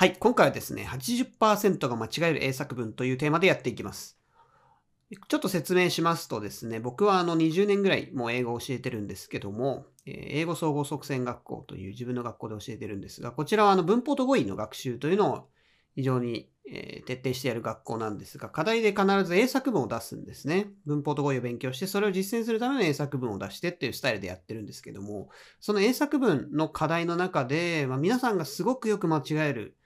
はい、今回はですね、80%が間違える英作文というテーマでやっていきます。ちょっと説明しますとですね、僕はあの20年ぐらいもう英語を教えてるんですけどもえ、英語総合即戦学校という自分の学校で教えてるんですが、こちらはあの文法と語彙の学習というのを非常にえ徹底してやる学校なんですが、課題で必ず英作文を出すんですね。文法と語彙を勉強して、それを実践するための英作文を出してっていうスタイルでやってるんですけども、その英作文の課題の中で、まあ、皆さんがすごくよく間違える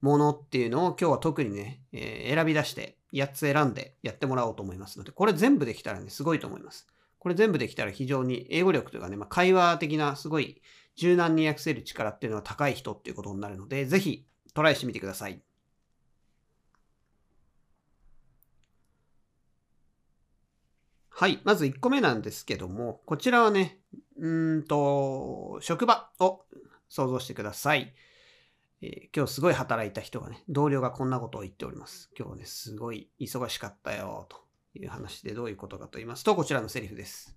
ものっていうのを今日は特にね、えー、選び出して8つ選んでやってもらおうと思いますので、これ全部できたらね、すごいと思います。これ全部できたら非常に英語力というかね、まあ、会話的なすごい柔軟に訳せる力っていうのは高い人っていうことになるので、ぜひトライしてみてください。はい。まず1個目なんですけども、こちらはね、うんと、職場を想像してください。えー、今日すごい働いた人がね、同僚がこんなことを言っております。今日ね、すごい忙しかったよ、という話でどういうことかと言いますと、こちらのセリフです。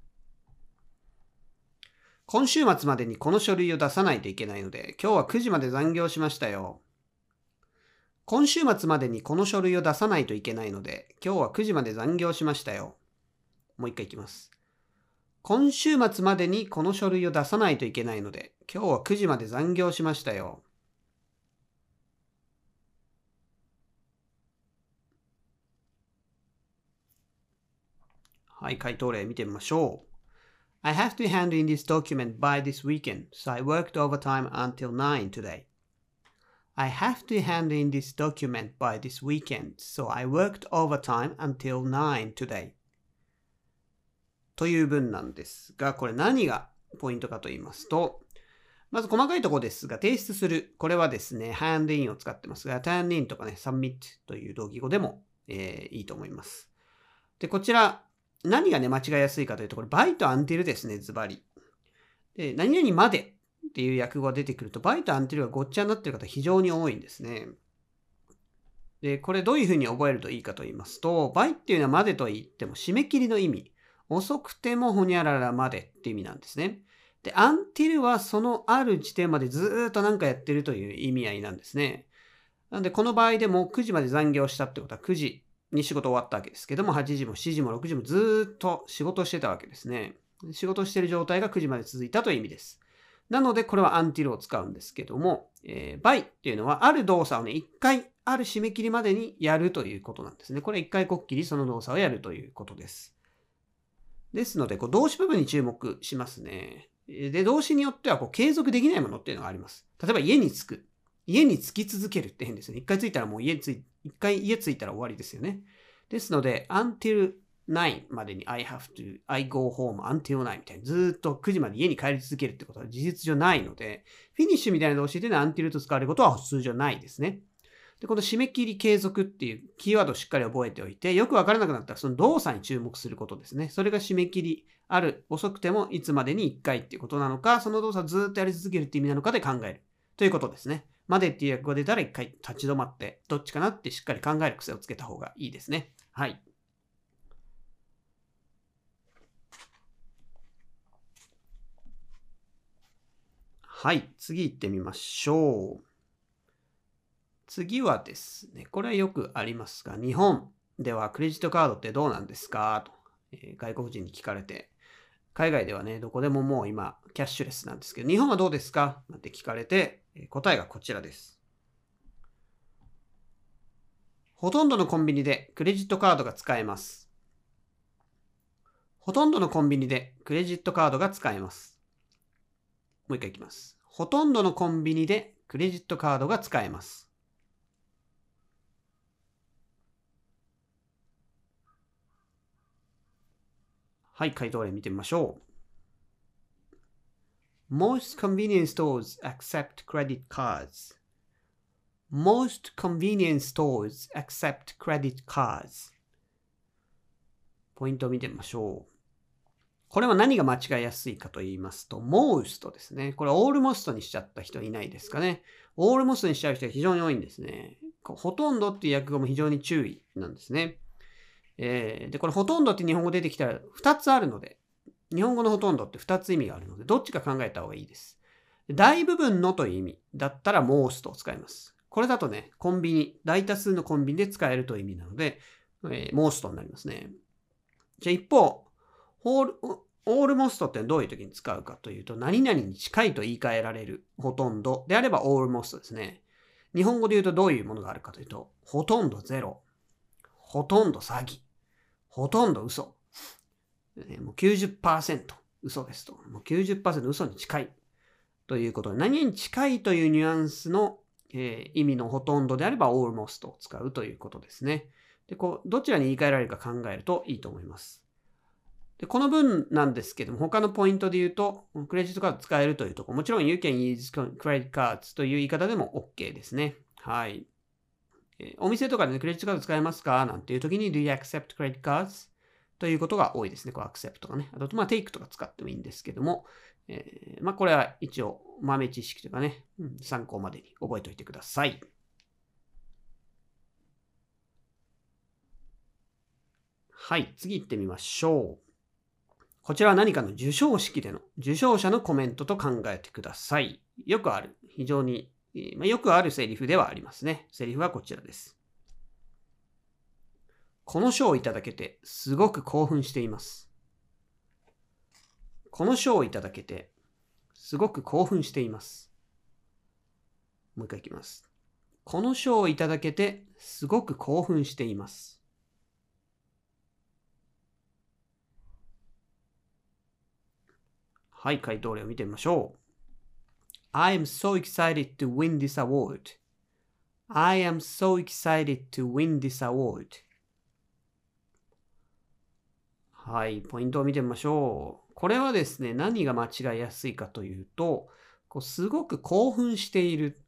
今週末までにこの書類を出さないといけないので、今日は9時まで残業しましたよ。今週末までにこの書類を出さないといけないので、今日は9時まで残業しましたよ。もう一回いきます。今週末までにこの書類を出さないといけないので、今日は9時まで残業しましたよ。はい、回答例見てみましょう。I have to hand in this document by this weekend, so I worked overtime until 9 today. I have to hand in this document by this weekend, so I worked overtime until 9 today. という文なんですが、これ何がポイントかと言いますと、まず細かいところですが、提出する。これはですね、hand in を使ってますが、turn in とかね、submit という同義語でも、えー、いいと思います。で、こちら、何がね、間違いやすいかというと、これ、 by と until ですね、ズバリ。で、何々までっていう訳語が出てくると、 by と until がごっちゃになってる方非常に多いんですね。で、これどういうふうに覚えるといいかと言いますと、 by っていうのはまでと言っても締め切りの意味。遅くてもほにゃららまでっていう意味なんですね。で、アンティルはそのある時点までずっと何かやってるという意味合いなんですね。なので、この場合でも9時まで残業したってことは9時に仕事終わったわけですけども、8時も7時も6時もずっと仕事してたわけですね。仕事してる状態が9時まで続いたという意味です。なので、これはアンティルを使うんですけども、えー、バイっていうのは、ある動作をね、一回、ある締め切りまでにやるということなんですね。これ一回こっきりその動作をやるということです。ですので、こう動詞部分に注目しますね。で、動詞によってはこう継続できないものっていうのがあります。例えば家に着く。家に着き続けるって変ですね。一回着いたらもう家に着い一回家着いたら終わりですよね。ですので、until 9までに I have to, I go home until 9みたいにずっと9時まで家に帰り続けるってことは事実上ないので、フィニッシュみたいな動詞での until と使われることは通常ないですね。で、この締め切り継続っていうキーワードをしっかり覚えておいて、よくわからなくなったらその動作に注目することですね。それが締め切りある、遅くてもいつまでに1回っていうことなのか、その動作ずっとやり続けるって意味なのかで考えるということですね。までっていう訳が出たら一回立ち止まって、どっちかなってしっかり考える癖をつけた方がいいですね。はい。はい。次行ってみましょう。次はですね、これはよくありますが、日本ではクレジットカードってどうなんですか？と、えー、外国人に聞かれて、海外ではね、どこでももう今、キャッシュレスなんですけど、日本はどうですか？なんて聞かれて、答えがこちらです。ほとんどのコンビニでクレジットカードが使えます。ほとんどのコンビニでクレジットカードが使えます。もう一回いきます。ほとんどのコンビニでクレジットカードが使えます。はい、回答例見てみましょう。Most convenience stores accept credit cards. Most convenience stores accept credit cards. ポイントを見てみましょう。これは何が間違いやすいかと言いますと、most ですね。これ almost にしちゃった人いないですかね。almost にしちゃう人が非常に多いんですね。ほとんどっていう訳語も非常に注意なんですね。えー、で、これほとんどって日本語出てきたら2つあるので、日本語のほとんどって2つ意味があるので、どっちか考えた方がいいです。大部分のという意味だったら most を使います。これだとね、コンビニ、大多数のコンビニで使えるという意味なので、えー、モーストになりますね。じゃあ一方、ホール、オールモストってどういう時に使うかというと、何々に近いと言い換えられるほとんどであればオールモストですね。日本語で言うとどういうものがあるかというと、ほとんどゼロ、ほとんど詐欺、ほとんど嘘、もう90%嘘ですと。もう90%嘘に近いということで、何に近いというニュアンスの、えー、意味のほとんどであれば almost を使うということですね。で、こう、どちらに言い換えられるか考えるといいと思います。でこの文なんですけども、他のポイントで言うと、クレジットカード使えるというところ、もちろん You can use credit cards という言い方でも OK ですね。はい。えお店とかで、ね、クレジットカード使えますか？なんていう時に Do you accept credit cards? ということが多いですね。こう accept とかね。あと、まあ take とか使ってもいいんですけども、えー、まあこれは一応豆知識とかね、うん、参考までに覚えておいてください。はい、次行ってみましょう。こちらは何かの授賞式での受賞者のコメントと考えてください。よくある、非常に、まあ、よくあるセリフではありますね。セリフはこちらです。この賞をいただけてすごく興奮しています。この賞をいただけてすごく興奮しています。もう一回いきます。この賞をいただけてすごく興奮しています。はい、回答例を見てみましょう。I am so excited to win this award. I am so excited to win this award. はい、ポイントを見てみましょう。これはですね、何が間違いやすいかというと、こうすごく興奮している。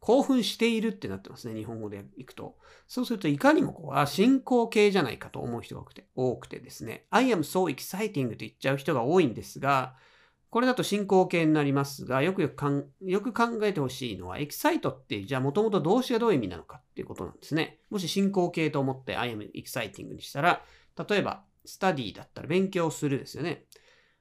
興奮しているってなってますね、日本語でいくと。そうすると、いかにもこう、あ、進行形じゃないかと思う人が多くて、多くてですね、I am so exciting って言っちゃう人が多いんですが、これだと進行形になりますが、よくよくかんよく考えてほしいのは、エキサイトって、じゃあもともと動詞がどういう意味なのかっていうことなんですね。もし進行形と思って I am exciting にしたら、例えば、study だったら勉強するですよね。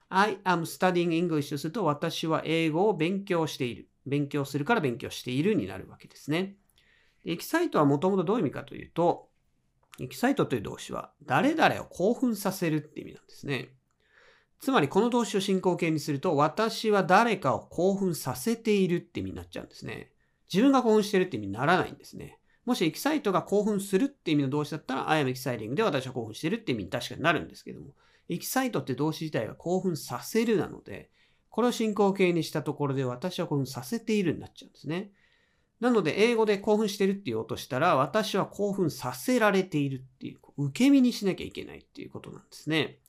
I am studying English とすると、私は英語を勉強している。勉強するから勉強しているになるわけですね。エキサイトはもともとどういう意味かというと、エキサイトという動詞は、誰々を興奮させるって意味なんですね。つまりこの動詞を進行形にすると、私は誰かを興奮させているって意味になっちゃうんですね。自分が興奮してるって意味にならないんですね。もしエキサイトが興奮するって意味の動詞だったら、I am exciting で私は興奮してるって意味に確かになるんですけども、エキサイトって動詞自体が興奮させるなので、これを進行形にしたところで私は興奮させているになっちゃうんですね。なので、英語で興奮してるって言おうとしたら、私は興奮させられているっていう、受け身にしなきゃいけないっていうことなんですね。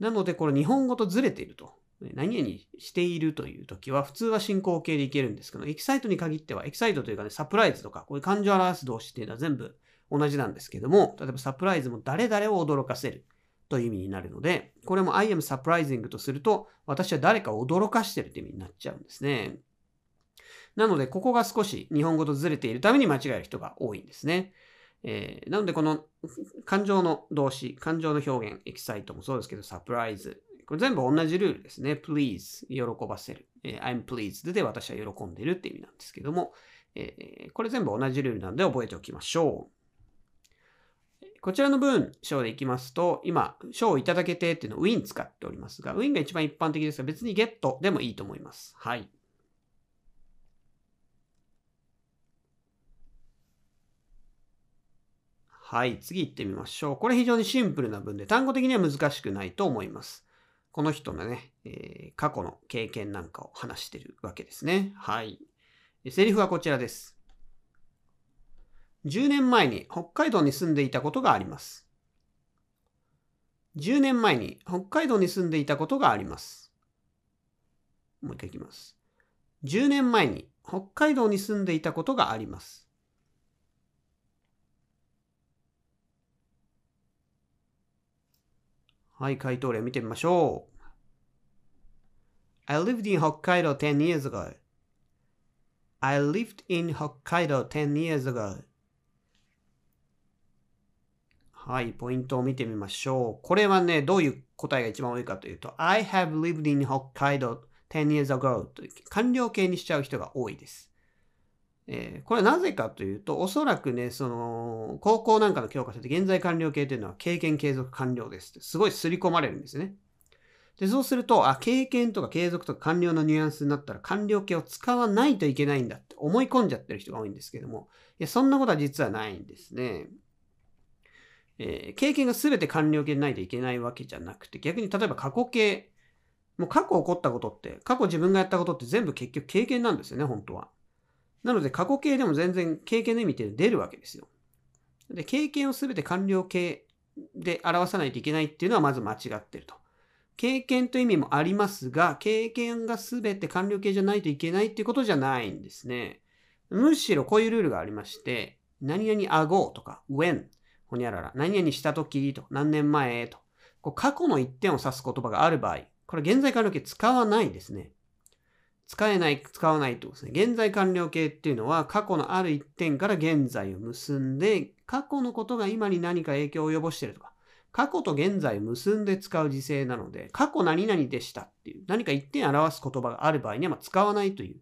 なので、これ日本語とずれていると。何々しているという時は、普通は進行形でいけるんですけど、エキサイトに限っては、エキサイトというかね、サプライズとか、こういう感情を表す動詞っていうのは全部同じなんですけども、例えばサプライズも誰々を驚かせるという意味になるので、これも I am surprising とすると、私は誰かを驚かしてるという意味になっちゃうんですね。なので、ここが少し日本語とずれているために間違える人が多いんですね。えー、なのでこの感情の動詞、感情の表現、エキサイトもそうですけど、サプライズ。これ全部同じルールですね。please、喜ばせる。I'm pleased で私は喜んでるって意味なんですけども、これ全部同じルールなので覚えておきましょう。こちらの文章でいきますと、今、賞をいただけてっていうのを win 使っておりますが、win が一番一般的ですが、別に get でもいいと思います。はい。はい、次行ってみましょう。これ非常にシンプルな文で、単語的には難しくないと思います。この人のね、えー、過去の経験なんかを話してるわけですね。はい。セリフはこちらです。10年前に北海道に住んでいたことがあります。10年前に北海道に住んでいたことがあります。もう一回いきます。10年前に北海道に住んでいたことがあります。はい、回答例見てみましょう。I lived in Hokkaido 10 years ago. I lived in Hokkaido 10 years ago. はい、ポイントを見てみましょう。これはね、どういう答えが一番多いかというと、I have lived in Hokkaido 10 years ago という完了形にしちゃう人が多いです。えー、これはなぜかというと、おそらくね、その、高校なんかの教科書で現在完了形というのは経験継続完了ですって、すごい刷り込まれるんですね。で、そうすると、あ、経験とか継続とか完了のニュアンスになったら完了形を使わないといけないんだって思い込んじゃってる人が多いんですけども、いや、そんなことは実はないんですね。えー、経験が全て完了形でないといけないわけじゃなくて、逆に例えば過去形、もう過去起こったことって、過去自分がやったことって全部結局経験なんですよね、本当は。なので過去形でも全然経験の意味って出るわけですよ。で、経験を全て完了形で表さないといけないっていうのはまず間違ってると。経験という意味もありますが、経験が全て完了形じゃないといけないっていうことじゃないんですね。むしろこういうルールがありまして、何々あごとか when ほにゃらら、何々した時と何年前と、こう過去の一点を指す言葉がある場合、これ現在完了形使わないですね。使えない、使わないってことですね。現在完了形っていうのは過去のある一点から現在を結んで、過去のことが今に何か影響を及ぼしているとか、過去と現在を結んで使う時制なので、過去何々でしたっていう、何か一点表す言葉がある場合には、ま使わないという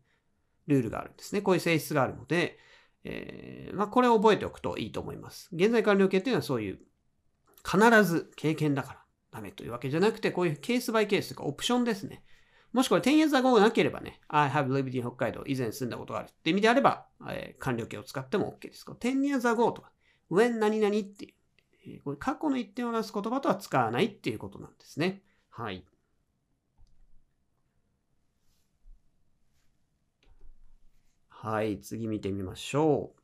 ルールがあるんですね。こういう性質があるので、えー、まあ、これを覚えておくといいと思います。現在完了形っていうのはそういう、必ず経験だからダメというわけじゃなくて、こういうケースバイケースとかオプションですね。もしこれ10 years ago がなければね、I have lived in 北海道、以前住んだことがあるって意味であれば、えー、完了形を使っても OK です。10 years ago とか、when 何々っていう、えこれ過去の一点を出す言葉とは使わないっていうことなんですね。はい。はい、次見てみましょう。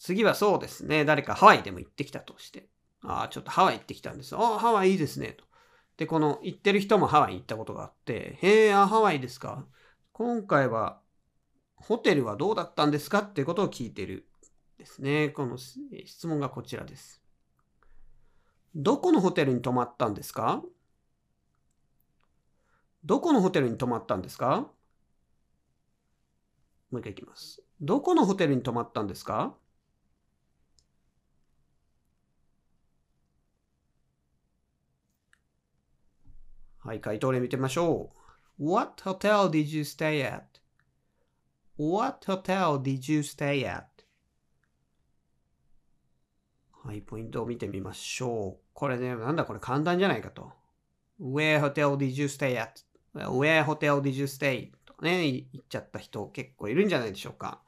次はそうですね、誰かハワイでも行ってきたとして、ああ、ちょっとハワイ行ってきたんです。ああ、ハワイいいですね、と。で、この行ってる人もハワイ行ったことがあって、へえ、あ、ハワイですか。今回は、ホテルはどうだったんですか？っていうことを聞いてるですね。この質問がこちらです。どこのホテルに泊まったんですかどこのホテルに泊まったんですか？もう一回いきます。どこのホテルに泊まったんですか？はい、回答例見てみましょう。What hotel did you stay at?What hotel did you stay at? はい、ポイントを見てみましょう。これね、なんだこれ簡単じゃないかと。Where hotel did you stay at?Where hotel did you stay? とかね、言っちゃった人結構いるんじゃないでしょうか。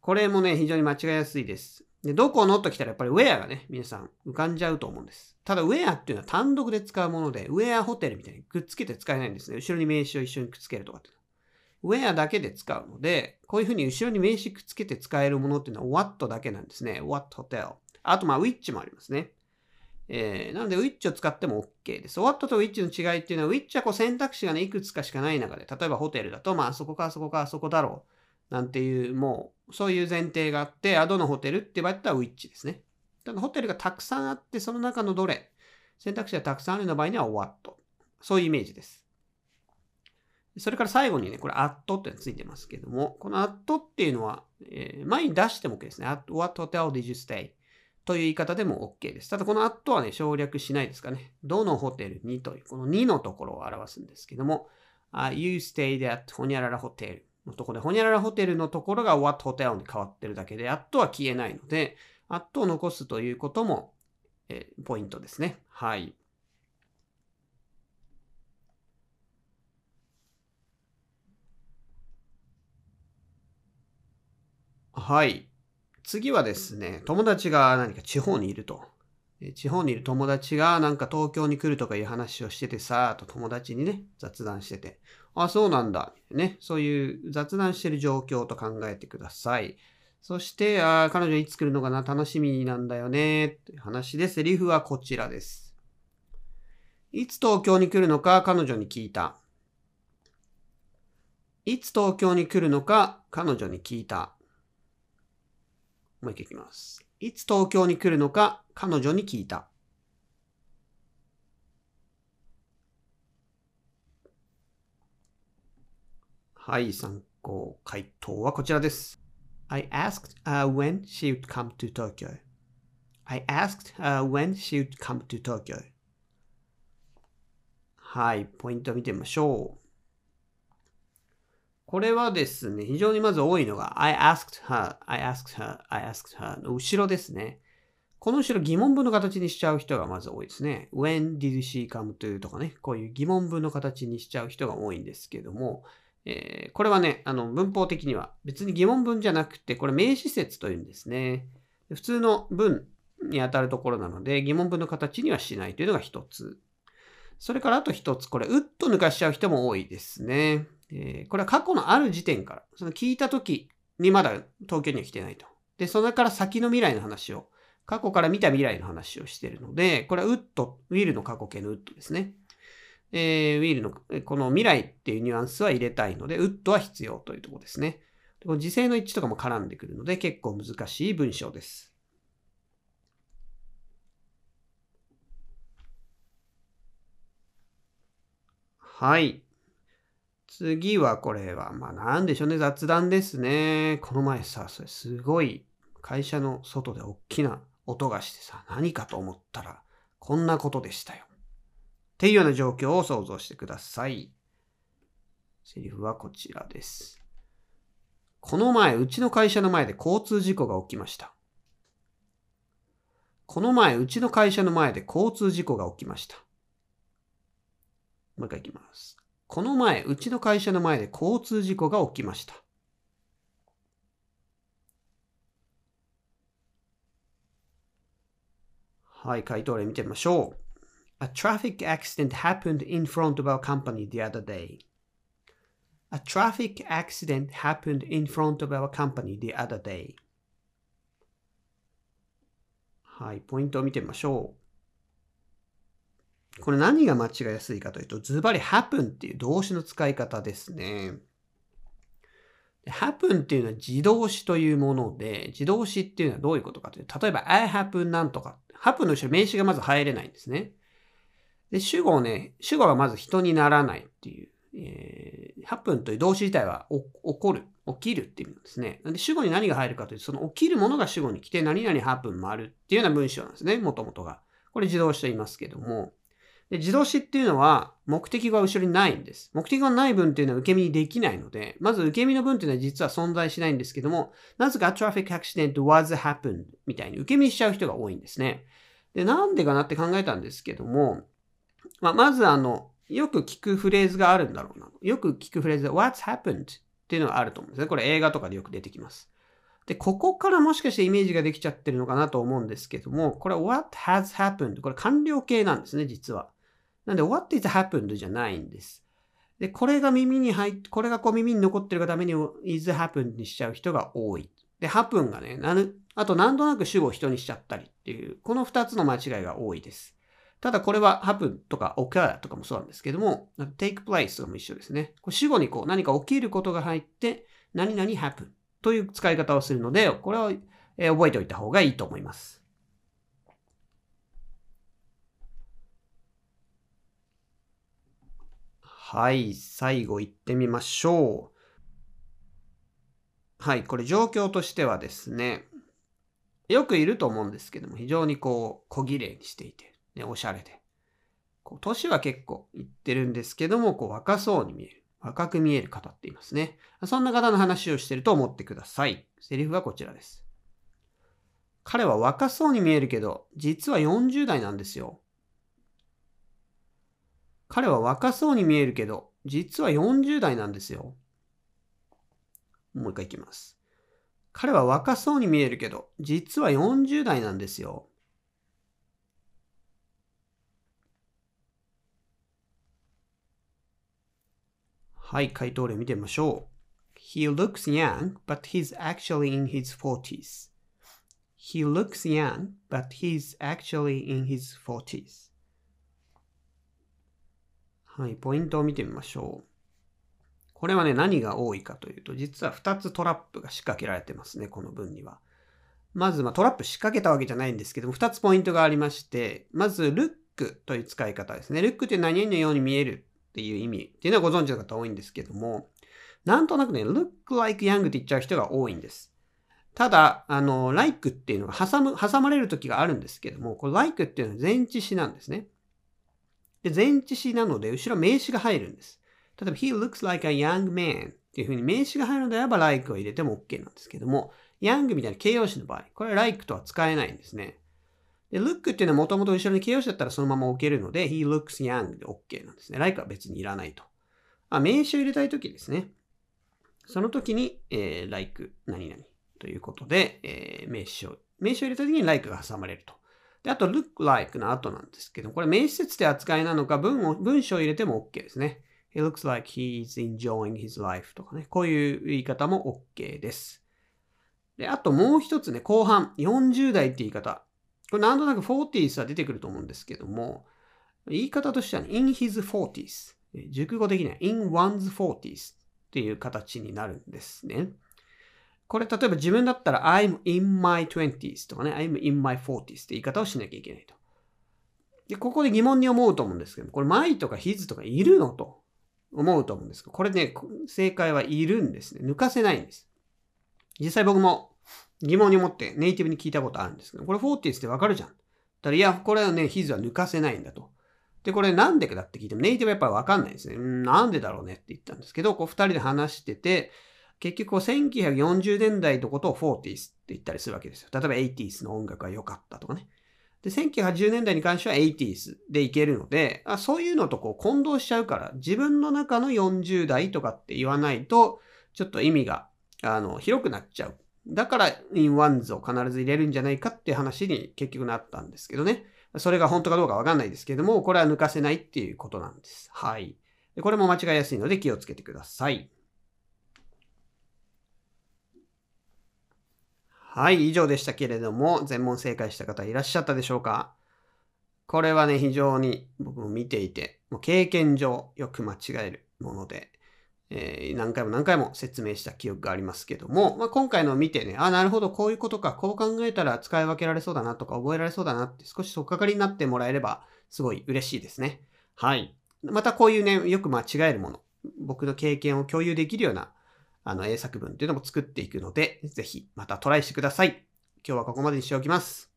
これもね、非常に間違いやすいです。で、どこの？と来たらやっぱり where がね、皆さん浮かんじゃうと思うんです。ただ where っていうのは単独で使うもので、where ホテルみたいにくっつけて使えないんですね。後ろに名詞を一緒にくっつけるとかって。where だけで使うので、こういうふうに後ろに名詞くっつけて使えるものっていうのは what だけなんですね。what hotel。あとまあ which もありますね。えー、なので which を使っても OK です。what と which の違いっていうのは which はこう選択肢がね、いくつかしかない中で、例えばホテルだと、まあそこかそこかそこだろう。なんていう、もうそういう前提があって、あ、どのホテルって言われたら which ですね。ただホテルがたくさんあって、その中のどれ、選択肢がたくさんあるような場合には what。そういうイメージです。それから最後にね、これ at ってついてますけども、この at っていうのは、えー、前に出しても OK ですね。at what hotel did you stay? という言い方でも OK です。ただこの at はね、省略しないですかね。どのホテルにという、この2のところを表すんですけども、uh, you stayed at ほにゃららホテルのところで、ほにゃららホテルのところが what hotel に変わってるだけで、at は消えないので、at を残すということも、え、ポイントですね。はい。はい。次はですね、友達が何か地方にいると。地方にいる友達がなんか東京に来るとかいう話をしててさ、と友達にね、雑談してて。あ、そうなんだ。ね。そういう雑談してる状況と考えてください。そして、あ彼女いつ来るのかな楽しみなんだよね。っていう話で、セリフはこちらです。いつ東京に来るのか彼女に聞いた。いつ東京に来るのか彼女に聞いた。もう一回いきます。いつ東京に来るのか彼女に聞いた。はい、参考回答はこちらです。I asked、uh, when she would come to Tokyo. I asked、uh, when she would come to Tokyo. はい、ポイントを見てみましょう。これはですね、非常にまず多いのが I asked her, I asked her, I asked her の後ろですね。この後ろ疑問文の形にしちゃう人がまず多いですね。When did she come to とかね、こういう疑問文の形にしちゃう人が多いんですけども、えー、これはね、あの文法的には別に疑問文じゃなくて、これ名詞説というんですね。普通の文に当たるところなので、疑問文の形にはしないというのが一つ。それからあと一つ、これ、うっと抜かしちゃう人も多いですね。えー、これは過去のある時点から、その聞いた時にまだ東京には来てないと。で、それから先の未来の話を過去から見た未来の話をしているので、これはウッド、ウィルの過去形のウッドですね。えー、ウィルのこの未来っていうニュアンスは入れたいので、ウッドは必要というとこですね。この時制の一致とかも絡んでくるので結構難しい文章です。はい。次はこれは、まあなんでしょうね、雑談ですね。この前さ、それすごい会社の外で大きな音がしてさ、何かと思ったら、こんなことでしたよ。っていうような状況を想像してください。セリフはこちらです。この前、うちの会社の前で交通事故が起きました。この前、うちの会社の前で交通事故が起きました。もう一回いきます。この前、うちの会社の前で交通事故が起きました。はい、回答例見てみましょう。A traffic accident happened in front of our company the other day. A traffic accident happened in front of our company the other day. はい、ポイントを見てみましょう。これ何が間違いやすいかというと、ズバリ happen っていう動詞の使い方ですね。happen っていうのは自動詞というもので、自動詞っていうのはどういうことかというと、例えば I happen なんとか happen の後ろ名詞がまず入れないんですね。で、主語ね、主語はまず人にならないっていう。えー、happen という動詞自体は起こる、起きるっていう意味なんですね。なんで主語に何が入るかというと、その起きるものが主語に来て何々 happen もあるっていうような文章なんですね、もともとが。これ自動詞と言いますけども。で自動詞っていうのは目的が後ろにないんです。目的がない文っていうのは受け身にできないので、まず受け身の文っていうのは実は存在しないんですけども、なぜか traffic accident was happened みたいに受け身しちゃう人が多いんですね。で、なんでかなって考えたんですけども、まあ、まずあの、よく聞くフレーズがあるんだろうな。よく聞くフレーズで What's happened? っていうのがあると思うんですね。これ映画とかでよく出てきます。で、ここからもしかしてイメージができちゃってるのかなと思うんですけども、これ What has happened? これ完了形なんですね、実は。なんで What is happened? じゃないんです。で、これが耳に入って、これがこう耳に残ってるがために is happened にしちゃう人が多い。で、happen がね、あと何となく主語を人にしちゃったりっていう、この二つの間違いが多いです。ただこれは happen とか occur とかもそうなんですけども、take place とかも一緒ですね。こ主語にこう何か起きることが入って、何々 happen という使い方をするので、これを、覚えておいた方がいいと思います。はい、最後行ってみましょう。はい、これ状況としてはですね、よくいると思うんですけども、非常にこう、小綺麗にしていて、ね、おしゃれで。こう年は結構いってるんですけども、こう若そうに見える。若く見える方っていますね。そんな方の話をしてると思ってください。セリフはこちらです。彼は若そうに見えるけど、実は40代なんですよ。彼は若そうに見えるけど、実は40代なんですよ。もう一回いきます。彼は若そうに見えるけど、実は40代なんですよ。はい、回答例見てみましょう。He looks young, but he's actually in his 40s. He looks young, but he's actually in his 40s. はい、ポイントを見てみましょう。これはね、何が多いかというと、実は2つトラップが仕掛けられてますね、この文には。まず、ま、トラップ仕掛けたわけじゃないんですけども、2つポイントがありまして、まず、ルックという使い方ですね。ルックって何々のように見えるっていう意味っていうのはご存知の方多いんですけども、なんとなくね、look like young って言っちゃう人が多いんです。ただ、あの、like っていうのが挟む、挟まれる時があるんですけども、これ like っていうのは前置詞なんですね。で、前置詞なので、後ろ名詞が入るんです。例えば、he looks like a young man っていうふうに名詞が入るのであれば like を入れても OK なんですけども、young みたいな形容詞の場合、これは like とは使えないんですね。で、look っていうのはもともと後ろに形容詞だったらそのまま置けるので、he looks young で OK なんですね。like は別にいらないと。あ、名詞を入れたいときですね。その時に、えー、like 何々ということで、えー、名詞を、名詞を入れた時に like が挟まれると。で、あと look like の後なんですけど、これ名詞説で扱いなのか文を、文章を入れても OK ですね。He looks like he's enjoying his life とかね。こういう言い方も OK です。で、あともう一つね、後半、40代って言い方。これなんとなく 40s は出てくると思うんですけども、言い方としては、ね、in his 40s。熟語的には in one's 40s っていう形になるんですね。これ例えば自分だったら I'm in my 20s とかね、I'm in my 40s って言い方をしなきゃいけないと。で、ここで疑問に思うと思うんですけど、これ my とか his とかいるのと思うと思うんですけど、これね、正解はいるんですね。抜かせないんです。実際僕も疑問に思ってネイティブに聞いたことあるんですけど、これ 40s ってわかるじゃん。だからいや、これはね、his は抜かせないんだと。で、これなんでかだって聞いても、ネイティブはやっぱりわかんないですね。んなんでだろうねって言ったんですけど、こう二人で話してて、結局こう1940年代のことを 40s って言ったりするわけですよ。例えば 80s の音楽が良かったとかね。で、1980年代に関しては 80s でいけるので、あそういうのとこう混同しちゃうから、自分の中の40代とかって言わないと、ちょっと意味が、あの、広くなっちゃう。だから、in ones を必ず入れるんじゃないかっていう話に結局なったんですけどね。それが本当かどうかわかんないですけども、これは抜かせないっていうことなんです。はい。これも間違いやすいので気をつけてください。はい、以上でしたけれども、全問正解した方いらっしゃったでしょうか？これはね、非常に僕も見ていて、もう経験上よく間違えるもので、えー、何回も何回も説明した記憶がありますけども、まあ、今回のを見てね、あ、なるほど、こういうことか、こう考えたら使い分けられそうだなとか覚えられそうだなって少しとっかかりになってもらえればすごい嬉しいですね。はい。またこういうね、よく間違えるもの、僕の経験を共有できるようなあの英作文っていうのも作っていくので、ぜひまたトライしてください。今日はここまでにしておきます。